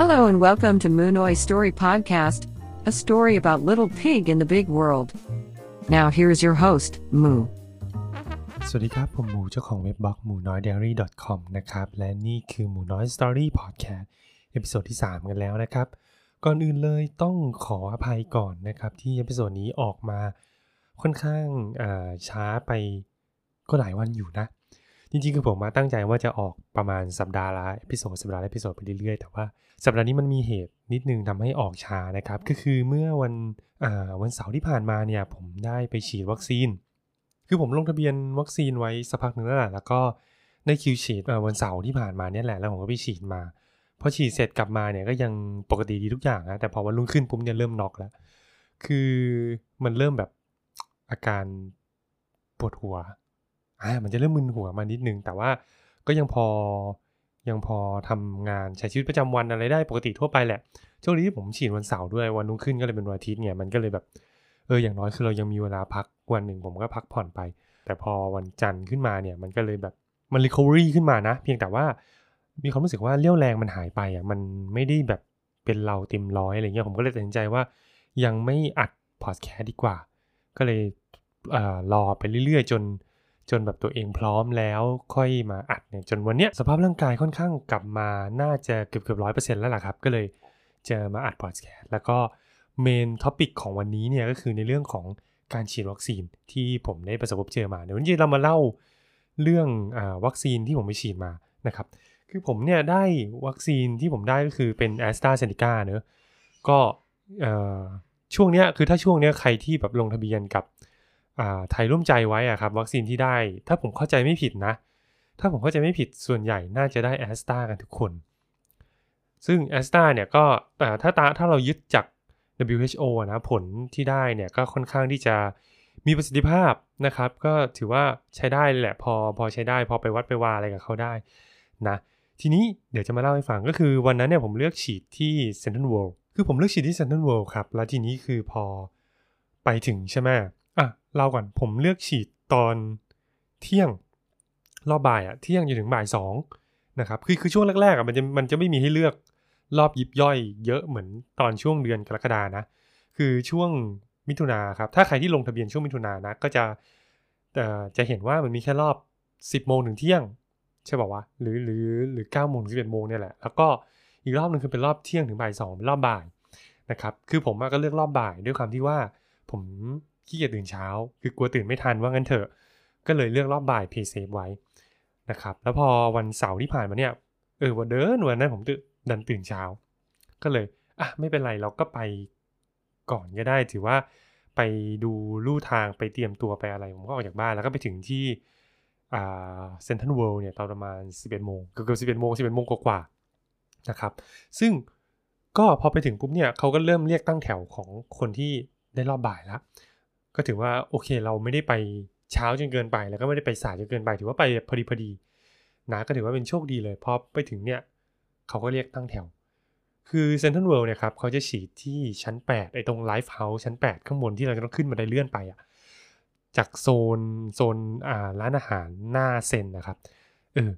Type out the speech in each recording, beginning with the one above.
Hello and welcome to Moonoi Story Podcast, a story about little pig in the big world. Now here's your host, Moo. สวัสดีครับ ผมหมูเจ้าของเว็บบล็อกหมูน้อย diary com นะครับ และนี่คือหมูน้อย story podcast episode ที่ 3 กันแล้วนะครับ ก่อนอื่นเลยต้องขออภัยก่อนนะครับ ที่ episode นี้ออกมาค่อนข้างช้าไปก็หลายวันอยู่นะ จริงๆ คือผมมาตั้งใจว่าจะออกประมาณสัปดาห์ละ episode สัปดาห์ละ episode ไปเรื่อยๆ แต่ว่าสัปดาห์นี้มันมีเหตุนิดนึงทำให้ออกช้านะครับ ก็คือเมื่อวันวันเสาร์ที่ผ่านมาเนี่ยผมได้ไปฉีดวัคซีน คือผมลงทะเบียนวัคซีนไว้สักพักหนึ่งแล้วแหละแล้วก็ได้คิวฉีดวันเสาร์ที่ผ่านมาเนี่ยแหละแล้วผมก็ไปฉีดมาพอฉีดเสร็จกลับมาเนี่ยก็ยังปกติดีทุกอย่างนะแต่พอวันรุ่งขึ้นปุ๊บเนี่ยเริ่มน็อกแล้ว คือมันเริ่มแบบอาการปวดหัว อ่ามันจะเริ่มมึนหัวมานิดนึง แต่ว่าก็ยังพอยังพอทำงานใช้ชีวิตประจำวันอะไรได้ปกติทั่วไปแหละช่วงนี้ผมฉีดวันเสาร์ด้วยวันรุ่งขึ้นก็เลยเป็นวันอาทิตย์เนี่ยมันก็เลยแบบเอออย่างน้อยคือเรายังมีเวลาพักวันหนึ่งผมก็พักผ่อนไป แต่พอวันจันทร์ขึ้นมาเนี่ยมันก็เลยแบบมัน recovery ขึ้นมานะ เพียงแต่ว่ามีความรู้สึกว่าเรี่ยวแรงมันหายไปอะมันไม่ได้แบบเป็นเราเต็มร้อยอะไรเงี้ยผมก็เลยตัดสินใจว่ายังไม่อัดพอดแคสต์ดีกว่า ก็เลยเอ่อรอไปเรื่อยๆ จน จนแบบตัวเองพร้อมแล้วค่อยมาอัดเนี่ยจนวันเนี้ยสภาพร่างกายค่อนข้างกลับมาน่าจะเกือบเกือบร้อยเปอร์เซ็นต์แล้วล่ะครับ ก็เลยจะมาอัดพอดแคสต์แล้วก็ main topic ของวันนี้เนี่ยก็คือในเรื่องของการฉีดวัคซีนที่ผมได้ประสบพบเจอมาเดี๋ยววันนี้เรามาเล่าเรื่องอวัคซีนที่ผมไปฉีดมานะครับคือผมเนี่ยได้วัคซีนที่ผมได้ก็คือเป็น a s t r a z เซ e c a เนอะก็ช่วงเนี้ยคือถ้าช่วงเนี้ยใครที่แบบลงทะเบียนกับ ไทยร่วมใจไว้อะครับ วัคซีนที่ได้ ถ้าผมเข้าใจไม่ผิดนะ ถ้าผมเข้าใจไม่ผิดส่วนใหญ่น่าจะได้ a s t r a กันทุกคน ซึ่ง a s t r a เนี่ยก็แต่ถ้าตาถ้าเรายึดจาก WHO นะผลที่ได้เนี่ยก็ค่อนข้างที่จะมีประสิทธิภาพนะครับ ก็ถือว่าใช้ได้แหละพอพอใช้ได้ พอไปวัดไปวาอะไรกับเขาได้นะทีนี้เดี๋ยวจะมาเล่าให้ฟังก็คือวันนั้นเนี่ยผมเลือกฉีดที่เซนทรัลเวิลด์คือผมเลือกฉีดที่เซนทรัลเวิลด์ครับ แล้วทีนี้คือพอไปถึงใช่ไหม อะเล่าก่อนผมเลือกฉีดตอนเที่ยงรอบบ่ายอะเที่ยงจนถึงบ่ายสองนะครับคือคือช่วงแรกๆอะมันจะมันจะไม่มีให้เลือกรอบยิบย่อยเยอะเหมือนตอนช่วงเดือนกรกฎานะ คือช่วงมิถุนาครับ ถ้าใครที่ลงทะเบียนช่วงมิถุนานะ ก็จะเอ่อจะเห็นว่ามันมีแค่รอบ 10โมงถึงเที่ยง ใช่ป่าวะหรือหรือหรือ9โมงถึง11โมงเนี่ยแหละ แล้วก็อีกรอบหนึงคือเป็นรอบเที่ยงถึงบ่ายสองรอบบ่ายนะครับ คือผมก็เลือกรอบบ่ายด้วยความที่ว่าผม ขี้เกียจตื่นเช้า คือกลัวตื่นไม่ทันว่างั้นเถอะ ก็เลยเลือกรอบบ่ายเพย์เซฟไว้นะครับ แล้วพอวันเสาร์ที่ผ่านมาเนี่ย เออวันเดินวันนั้นผมตื่นดันตื่นเช้า ก็เลยอะไม่เป็นไรเราก็ไปก่อนก็ได้ถือว่าไปดูลู่ทางไปเตรียมตัวไปอะไร ผมก็ออกจากบ้านแล้วก็ไปถึงที่เซนทรัลเวิลด์เนี่ยตอนประมาณ 11โมงเกือบ11โมง11โมงกว่าๆนะครับ ซึ่งก็พอไปถึงปุ๊บเนี่ยเขาก็เริ่มเรียกตั้งแถวของคนที่ได้รอบบ่ายแล้ว ก็ถือว่าโอเคเราไม่ได้ไปเช้าจนเกินไป แล้วก็ไม่ได้ไปสายจนเกินไป ถือว่าไปพอดีพอดีนะก็ถือว่าเป็นโชคดีเลยพอไปถึงเนี่ยเขาก็เรียกตั้งแถว คือเซ็นทรัลเวิลด์เนี่ยครับเขาจะฉีดที่ชั้น 8 ไอ้ตรง Live House ชั้น 8 ข้างบนที่เราจะต้องขึ้นมาได้เลื่อนไปอะจากโซนโซนอ่าร้านอาหารหน้าเซนนะครับเออ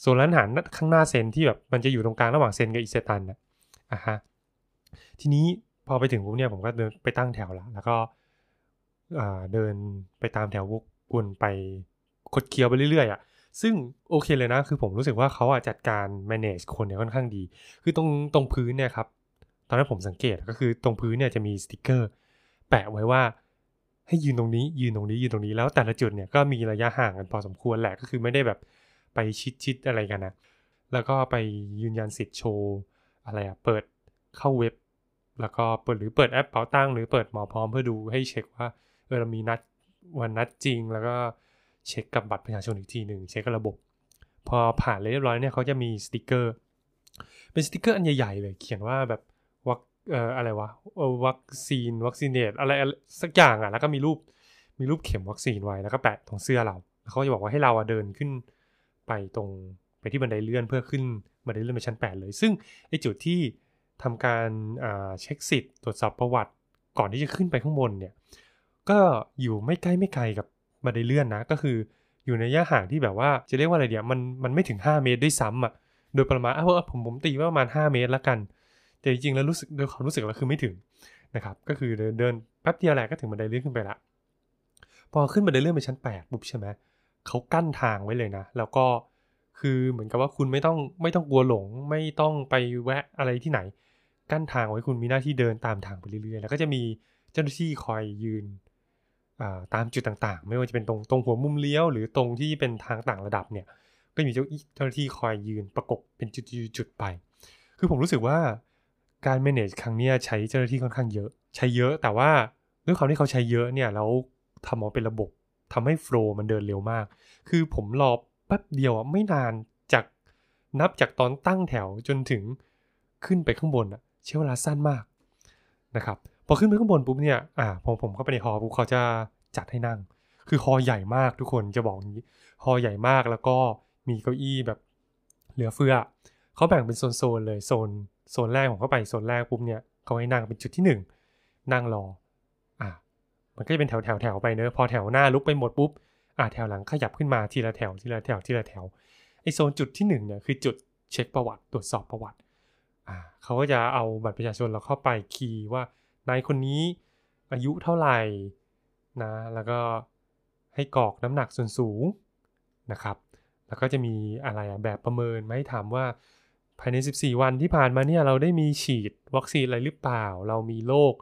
โซนร้านอาหารข้างหน้าเซนที่แบบมันจะอยู่ตรงกลางระหว่างเซนกับอิเซตันนะอะฮะทีนี้พอไปถึงปุ๊บเนี่ยผมก็เดินไปตั้งแถวแล้วแล้วก็ เดินไปตามแถววกวนไปคดเคี้ยวไปเรื่อยๆอะซึ่งโอเคเลยนะ คือผมรู้สึกว่าเขาอะจัดการ manage คนเนี่ยค่อนข้างดี คือตรงตรงพื้นเนี่ยครับ ตอนนั้นผมสังเกตก็คือตรงพื้นเนี่ยจะมีสติกเกอร์ แปะไว้ว่าให้ยืนตรงนี้ยืนตรงนี้ยืนตรงนี้แล้วแต่ละจุดเนี่ยก็มีระยะห่างกันพอสมควรแหละก็คือไม่ได้แบบไปชิดชิดๆอะไรกันนะ แล้วก็ไปยืนยันสิทธิ์โชว์อะไรอะเปิดเข้าเว็บ แล้วก็เปิดหรือเปิดแอปเป๋าตั้งหรือเปิดหมอพร้อมเพื่อดูให้เช็คว่า เออเรามีนัดวันนัดจริง แล้วก็เช็คกับบัตรประชาชนอีกทีหนึ่งเช็คกับระบบ พอผ่านเรียบร้อยเนี่ยเขาจะมีสติกเกอร์ เป็นสติกเกอร์อันใหญ่ๆเลย เขียนว่าแบบวัคเอ่ออะไรวะวัคซีน vaccinated อะไรสักอย่างอะแล้วก็มีรูปมีรูปเข็มวัคซีนไว้แล้วก็แปะตรงเสื้อเราเขาจะบอกว่าให้เราเดินขึ้นไปตรงไปที่บันไดเลื่อนเพื่อขึ้นบันไดเลื่อนไปชั้น 8 เลย ซึ่งไอจุดที่ทำการเช็คสิทธิ์ตรวจสอบประวัติก่อนที่จะขึ้นไปข้างบนเนี่ย ก็อยู่ไม่ใกล้ไม่ไกลกับบันไดเลื่อนนะ ก็คืออยู่ในระยะห่างที่แบบว่าจะเรียกว่าอะไรเดียวมันมันไม่ถึง 5 เมตรด้วยซ้ำอะโดยประมาณเอาผมผมตีว่าประมาณ 5 เมตรละกัน แต่จริงๆแล้วรู้สึกโดยความรู้สึกแล้วคือไม่ถึงนะครับก็คือเดินเดินแป๊บเดียวแหละก็ถึงบันไดเลื่อนขึ้นไปละพอขึ้นบันไดเลื่อนไปชั้น8ปุ๊บใช่ไหมเขากั้นทางไว้เลยนะ แล้วก็คือเหมือนกับว่าคุณไม่ต้องไม่ต้องกลัวหลง ไม่ต้องไปแวะอะไรที่ไหน กั้นทางไว้คุณมีหน้าที่เดินตามทางไปเรื่อยๆ แล้วก็จะมีเจ้าหน้าที่คอยยืน ตามจุดต่างๆ ไม่ว่าจะเป็นตรงตรงหัวมุมเลี้ยว หรือตรงที่เป็นทางต่างระดับเนี่ย ก็มีเจ้าเจ้าหน้าที่คอยยืนประกบเป็นจุดๆไป คือผมรู้สึกว่าการ manage ครั้งนี้ใช้เจ้าหน้าที่ค่อนข้างเยอะ ใช้เยอะแต่ว่าด้วยความที่เขาใช้เยอะเนี่ยแล้วทำออกเป็นระบบทำให้โฟล์มันเดินเร็วมาก คือผมรอแป๊บเดียวอะไม่นานจากนับจากตอนตั้งแถวจนถึงขึ้นไปข้างบนอะใช้เวลาสั้นมากนะครับ พอขึ้นไปข้างบนปุ๊บเนี่ยอ่าผมผมเข้าไปในฮอปุ๊บเขาจะจัดให้นั่ง คือฮอใหญ่มากทุกคนจะบอกงนี้ฮอใหญ่มากแล้วก็มีเก้าอี้แบบเหลือเฟือเขาแบ่งเป็นโซนๆเลยโซนโซนแรกผมเข้าไปโซนแรกปุ๊บเนี่ยเขาให้นั่งเป็นจุดที่ 1 นั่งรออ่ามันก็จะเป็นแถวแถวแถวไปเนอะพอแถวหน้าลุกไปหมดปุ๊บอ่าแถวหลังขยับขึ้นมาทีละแถวทีละแถวทีละแถวไอโซนจุดที่1เนี่ยคือจุดเช็คประวัติตรวจสอบประวัติอ่าเขาก็จะเอาบัตรประชาชนเราเข้าไปคีย์ว่า นายคนนี้อายุเท่าไหร่นะ แล้วก็ให้กรอกน้ำหนักส่วนสูงนะครับ แล้วก็จะมีอะไรแบบประเมินไหมถามว่าภายใน 14 วันที่ผ่านมาเนี่ยเราได้มีฉีดวัคซีนอะไรหรือเปล่า เรามีโรค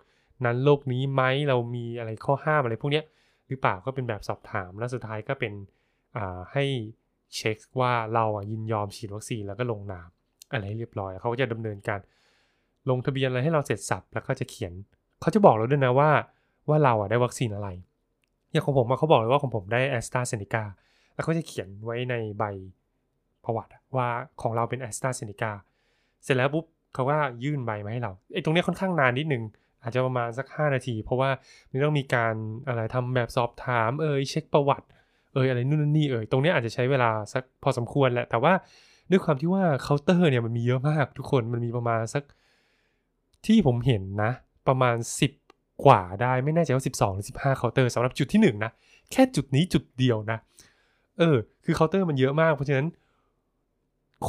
นั้นโรคนี้ไหมเรามีอะไรข้อห้ามอะไรพวกนี้หรือเปล่าก็เป็นแบบสอบถาม แล้วสุดท้ายก็เป็นให้เช็คว่าเราอะยินยอมฉีดวัคซีนแล้วก็ลงนามอะไรเรียบร้อยเขาก็จะดำเนินการ ลงทะเบียนอะไรให้เราเสร็จสับแล้วก็จะเขียน เขาจะบอกเราด้วยนะว่าว่าเราอะได้วัคซีนอะไร อย่างของผมเขาบอกเลยว่าของผมได้แอสตราเซเนกาแล้วเขาจะเขียนไว้ในใบประวัติว่าของเราเป็นแอสตราเซเนกาเสร็จแล้วปุ๊บเขาก็ยื่นใบมาให้เราไอ้ตรงนี้ค่อนข้างนานนิดนึงอาจจะประมาณสัก 5 นาที เพราะว่ามันต้องมีการอะไรทำแบบสอบถามเอ่ยเช็คประวัติ เอ่ยอะไรนู่นนี่เอ่ยตรงนี้อาจจะใช้เวลาสักพอสมควรแหละแต่ว่าด้วยความที่ว่าเคาน์เตอร์เนี่ยมันมีเยอะมากทุกคนมันมีประมาณสัก ที่ผมเห็นนะ ประมาณ 10 กว่าได้ไม่แน่ใจว่า 12 หรือ 15เคาน์เตอร์สำหรับจุดที่1นะแค่จุดนี้จุดเดียวนะ เออ คือเคาน์เตอร์มันเยอะมาก เพราะฉะนั้น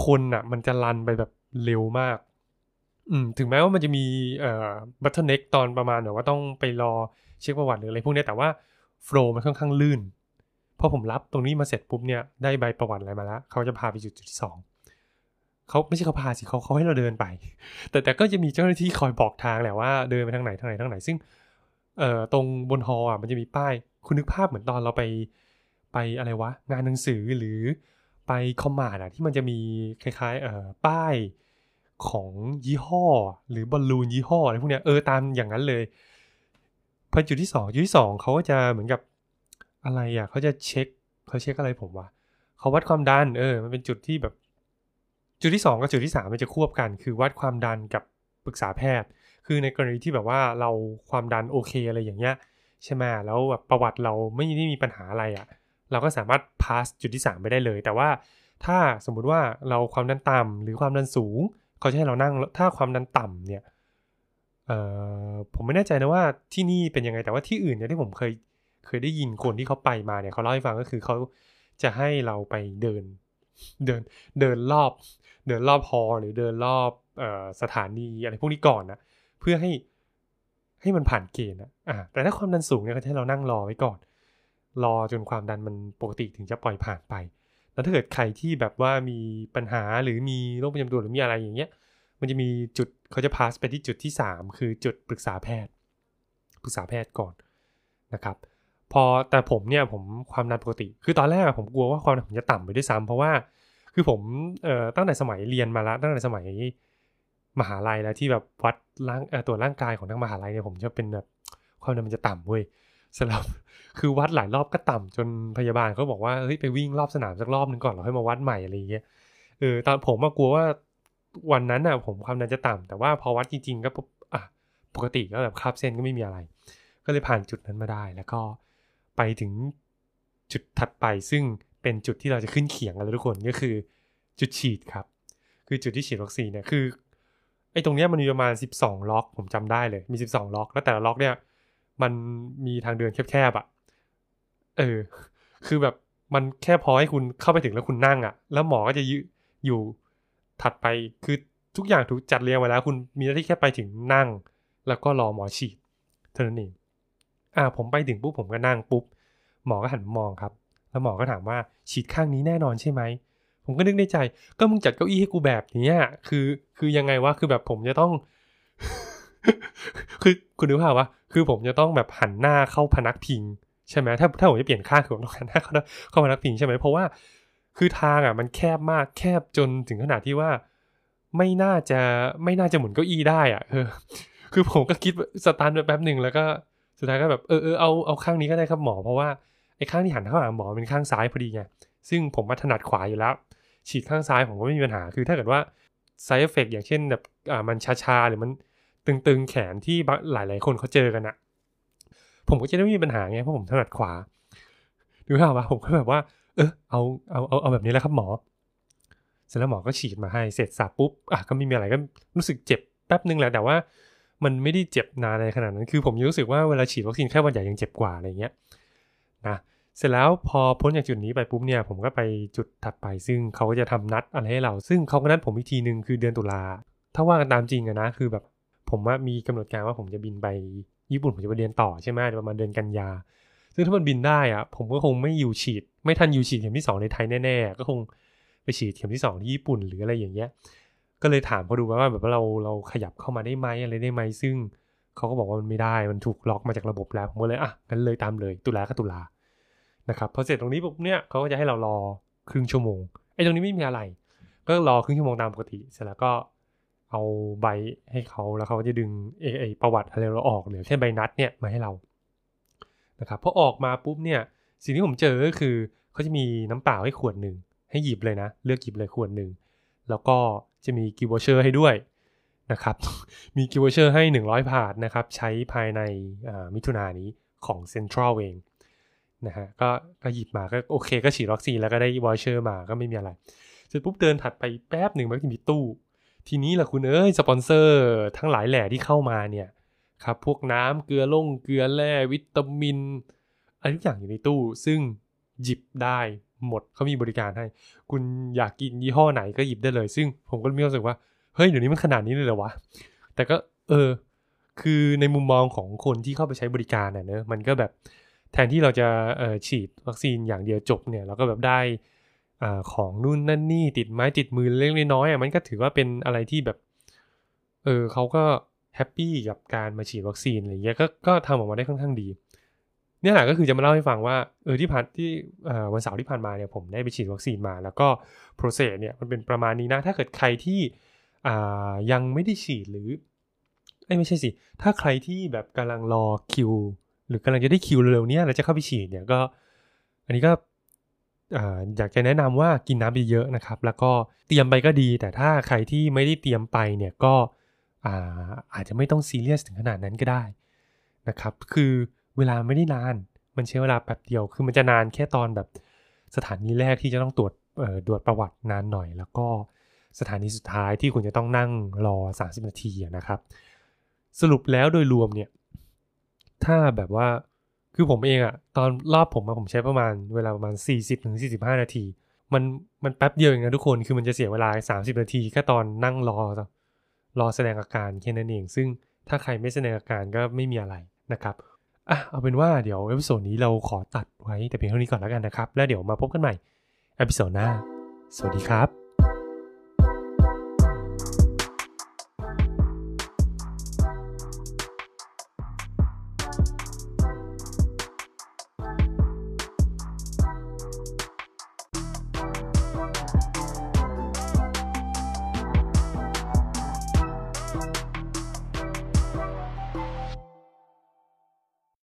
คนอะ่ะ มันจะ run ไปแบบเร็วมาก อืม ถึงแม้ว่ามันจะมีเอ่อ bottleneck ตอนประมาณแบบว่าต้องไปรอเช็คประวัติหรืออะไรพวกนี้แต่ว่า flow มันค่อนข้างลื่นพอผมรับตรงนี้มาเสร็จปุ๊บเนี่ยได้ใบประวัติอะไรมาแล้วเขาจะพาไปจุดจุดที่สอง เขาไม่ใช่เขาพาสิเขาเขาให้เราเดินไป แต่แต่ก็จะมีเจ้าหน้าที่คอยบอกทางแหละว่าเดินไปทางไหนทางไหนทางไหน ซึ่งเอ่อตรงบนฮออะมันจะมีป้าย คุณนึกภาพเหมือนตอนเราไปไปอะไรวะ งานหนังสือหรือไปคอมมานด์อะที่มันจะมีคล้ายๆเอ่อป้ายของยี่ห้อ หรือบอลลูนยี่ห้ออะไรพวกเนี้ยเออตามอย่างนั้นเลยพอจุดที่สองจุดที่สองเขาก็จะเหมือนกับอะไรอะเขาจะเช็คเขาเช็คอะไรผมวะเขาวัดความดัน เออ มันเป็นจุดที่แบบ จุดที่ 2 กับจุดที่ 3 มันจะควบกัน คือวัดความดันกับปรึกษาแพทย์ คือในกรณีที่แบบว่าเราความดันโอเคอะไรอย่างเงี้ยใช่ไหมแล้วแบบประวัติเราไม่ได้มีปัญหาอะไรอะ่ะ เราก็สามารถ pass จุดที่ 3 ไปได้เลย แต่ว่าถ้าสมมุติว่าเราความดันต่ำหรือความดันสูง เขาจะให้เรานั่งถ้าความดันต่ำเนี่ยเอ่อผมไม่แน่ใจนะว่าที่นี่เป็นยังไงแต่ว่าที่อื่นเนี่ยที่ผมเคยเคยได้ยินคนที่เขาไปมาเนี่ยเขาเล่าให้ฟังก็คือเขาจะให้เราไปเดิน เดินเดินรอบ เดินรอบฮอหรือเดินรอบอสถานีอะไรพวกนี้ก่อนนะเพื่อให้ให้มันผ่านเกณฑ์นะอ่าแต่ถ้าความดันสูงเนี่ยเขาให้เรานั่งรอไว้ก่อน รอจนความดันมันปกติถึงจะปล่อยผ่านไป แล้วถ้าเกิดใครที่แบบว่ามีปัญหาหรือมีโรคประจำตัวหรือมีอะไรอย่างเงี้ย มันจะมีจุดเขาจะพาสไปที่จุดที่ 3 คือจุดปรึกษาแพทย์ ปรึกษาแพทย์ก่อนนะครับ พอแต่ผมเนี่ยผมความดันปกติ คือตอนแรกผมกลัวว่าความดันผมจะต่ำไปด้วยซ้ำเพราะว่าคือผมเอ่อตั้งแต่สมัยเรียนมาแล้วตั้งแต่สมัยมหาลัยแล้วที่แบบวัดร่างตัวร่างกายของทั้งมหาลัยเนี่ยผมจะเป็นแบบความดันมันจะต่ำเว้ยสำหรับคือวัดหลายรอบก็ต่ำจนพยาบาลเขาบอกว่าเฮ้ยไปวิ่งรอบสนามสักรอบนึงก่อนเราค่อยมาวัดใหม่อะไรอย่างเงี้ยเออตอนผมมากลัวว่าวันนั้นอะผมความดันจะต่ำแต่ว่าพอวัดจริงๆก็อะปกติก็แบบคาบเส้นก็ไม่มีอะไร ก็เลยผ่านจุดนั้นมาได้แล้วก็ ไปถึงจุดถัดไปซึ่งเป็นจุดที่เราจะขึ้นเขียงกันเลยทุกคนก็คือจุดฉีดครับ คือจุดที่ฉีดวัคซีนเนี่ยคือไอ้ตรงเนี้ยมันมีประมาณ 12 ล็อก ผมจำได้เลยมี 12 ล็อก แล้วแต่ละล็อกเนี่ย มันมีทางเดินแคบๆอะ่ะเออ คือแบบมันแค่พอให้คุณเข้าไปถึงแล้วคุณนั่งอะ่ะ แล้วหมอก็จะยือยู่ถัดไปคือทุกอย่างถูกจัดเรียงไว้แล้ว คุณมีหน้าที่แค่ไปถึงนั่ง แล้วก็รอหมอฉีดเท่านั้นเอง อ่าผมไปถึงปุ๊บผมก็นั่งปุ๊บ หมอก็หันมองครับ แล้วหมอก็ถามว่าฉีดข้างนี้แน่นอนใช่ไหม ผมก็นึกในใจ ก็มึงจัดเก้าอี้ให้กูแบบนี้คือคือยังไงวะคือแบบผมจะต้อง คือคุณนึกภาพว่าวะคือผมจะต้องแบบหันหน้าเข้าพนักพิงใช่ไหมถ้าถ้าผมจะเปลี่ยนข้างคือผมต้องหันหน้าเข้าเข้าพนักพิงใช่ไหมเพราะว่าคือทางอะมันแคบมากแคบจนถึงขนาดที่ว่า ไม่น่าจะไม่น่าจะหมุนเก้าอี้ได้อะเออคือผมก็คิดสตาร์ทแป๊บหนึ่งแล้วก็ สุดท้ายก็แบบเออเออเอาเอาข้างนี้ก็ได้ครับหมอเพราะว่าไอ้ข้างที่หันเข้าหาหมอเป็นข้างซ้ายพอดีไงซึ่งผมมาถนัดขวาอยู่แล้ว ฉีดข้างซ้ายผมก็ไม่มีปัญหาคือถ้าเกิดว่า side effect อย่างเช่นแบบอ่ามันชาๆหรือมันตึงๆแขนที่หลายๆ คนเขาเจอกันอะผมก็จะไม่มีปัญหาไงเพราะผมถนัดขวาดูข่าวว่าผมก็แบบว่า เออเอาเอาเอาเอาแบบนี้แหละครับหมอ เสร็จแล้วหมอก็ฉีดมาให้เสร็จสับปุ๊บอะก็ไม่มีอะไรก็รู้สึกเจ็บแป๊บนึงแหละแต่ว่า มันไม่ได้เจ็บนานในขนาดนั้น คือผมยังรู้สึกว่าเวลาฉีดวัคซีนแค่วันใหญ่ยังเจ็บกว่าอะไรเงี้ยนะเสร็จแล้วพอพ้นจากจุดนี้ไปปุ๊บเนี่ยผมก็ไปจุดถัดไปซึ่งเขาก็จะทำนัดอะไรให้เรา ซึ่งเขาก็นัดผมอีกทีหนึ่งคือเดือนตุลาถ้าว่ากันตามจริงอะนะคือแบบผมว่ามีกำหนดการว่าผมจะบินไปญี่ปุ่นผมจะไปเรียนต่อใช่ไหมประมาณเดือนกันยา ซึ่งถ้ามันบินได้อะผมก็คงไม่อยู่ฉีด ไม่ทันอยู่ฉีดเข็มที่ 2 ในไทยแน่ๆ ก็คงไปฉีดเข็มที่ 2 ที่ญี่ปุ่นหรืออะไรอย่างเงี้ย ก็เลยถามเขาดูว่าแบบว่าเราเราขยับเข้ามาได้ไหมอะไรได้ไหมซึ่งเขาก็บอกว่ามันไม่ได้มันถูกล็อกมาจากระบบแล้วผมก็เลยอะงั้นเลยตามเลยตุลาก็ตุลานะครับพอเสร็จตรงนี้ปุ๊บเนี่ยเขาก็จะให้เรารอครึ่งชั่วโมงไอ้ตรงนี้ไม่มีอะไร ก็รอครึ่งชั่วโมงตามปกติ เสร็จแล้วก็เอาใบให้เขาแล้วเขาก็จะดึงเอไอประวัติอะไรเราออกเหลือแค่ใบนัดเนี่ยมาให้เรานะครับพอออกมาปุ๊บเนี่ยสิ่งที่ผมเจอก็คือเขาจะมีน้ำเปล่าให้ขวดหนึ่งให้หยิบเลยนะ เลือกหยิบเลยขวดหนึ่งแล้วก็ จะมี gift voucher ให้ด้วยนะครับ มี gift voucher ให้ 100 บาทนะครับ ใช้ภายในมิถุนายนนี้ของเซ็นทรัลเองนะฮะก็ก็หยิบมาก็โอเคก็ฉีดวัคซีนแล้วก็ได้ voucher มาก็ไม่มีอะไร เสร็จปุ๊บเดินถัดไปแป๊บหนึ่งมันก็มีตู้ ทีนี้แหละคุณเอ้ย สปอนเซอร์ทั้งหลายแหล่ที่เข้ามาเนี่ยครับพวกน้ำเกลือล่งเกลือแร่วิตามินอะไรทุกอย่างอยู่ในตู้ ซึ่งหยิบได้ หมดเขามีบริการให้ คุณอยากกินยี่ห้อไหนก็หยิบได้เลย ซึ่งผมก็มีความรู้สึกว่า เฮ้ยเดี๋ยวนี้มันขนาดนี้เลยเหรอวะ แต่ก็เออ คือในมุมมองของคนที่เข้าไปใช้บริการเนี่ยเนอะมันก็แบบแทนที่เราจะเออฉีดวัคซีนอย่างเดียวจบเนี่ยเราก็แบบได้อ่าของนู่นนั่นนี่ติดไม้ติดมือเล็กน้อยอะมันก็ถือว่าเป็นอะไรที่แบบ เออเขาก็ happy กับการมาฉีดวัคซีนอะไรเงี้ยก็ก็ทำออกมาได้ค่อนข้างดี เนี่ยแหละก็คือจะมาเล่าให้ฟังว่าเออที่ผ่านที่วันเสาร์ที่ผ่านมาเนี่ยผมได้ไปฉีดวัคซีนมา แล้วก็ process เนี่ยมันเป็นประมาณนี้นะ ถ้าเกิดใครที่ยังไม่ได้ฉีดหรือไม่ใช่สิ ถ้าใครที่แบบกำลังรอคิว หรือกำลังจะได้คิวเร็วๆนี้แล้วจะเข้าไปฉีดเนี่ยก็ อันนี้ก็อยากจะแนะนำว่ากินน้ำเยอะๆนะครับ แล้วก็เตรียมไปก็ดี แต่ถ้าใครที่ไม่ได้เตรียมไปเนี่ยก็อาอาจจะไม่ต้องซีเรียสถึงขนาดนั้นก็ได้นะครับ คือ เวลาไม่ได้นาน มันใช้เวลาแป๊บเดียว คือมันจะนานแค่ตอนแบบสถานีแรกที่จะต้องตรวจตรวจประวัตินานหน่อย แล้วก็สถานีสุดท้ายที่คุณจะต้องนั่งรอ 30 นาทีนะครับ สรุปแล้วโดยรวมเนี่ย ถ้าแบบว่าคือผมเองอะตอนรอบผมผมใช้ประมาณเวลาประมาณ 40-45ถึงนาที มันมันแป๊บเดียวเองนะทุกคนคือมันจะเสียเวลา 30 นาทีแค่ตอนนั่งรอ รอแสดงอาการแค่นั้นเอง ซึ่งถ้าใครไม่แสดงอาการก็ไม่มีอะไรนะครับ อะเอาเป็นว่าเดี๋ยว episode นี้เราขอตัดไว้แต่เพียงเท่านี้ก่อนแล้วกันนะครับ แล้วเดี๋ยวมาพบกันใหม่ episode หน้า สวัสดีครับ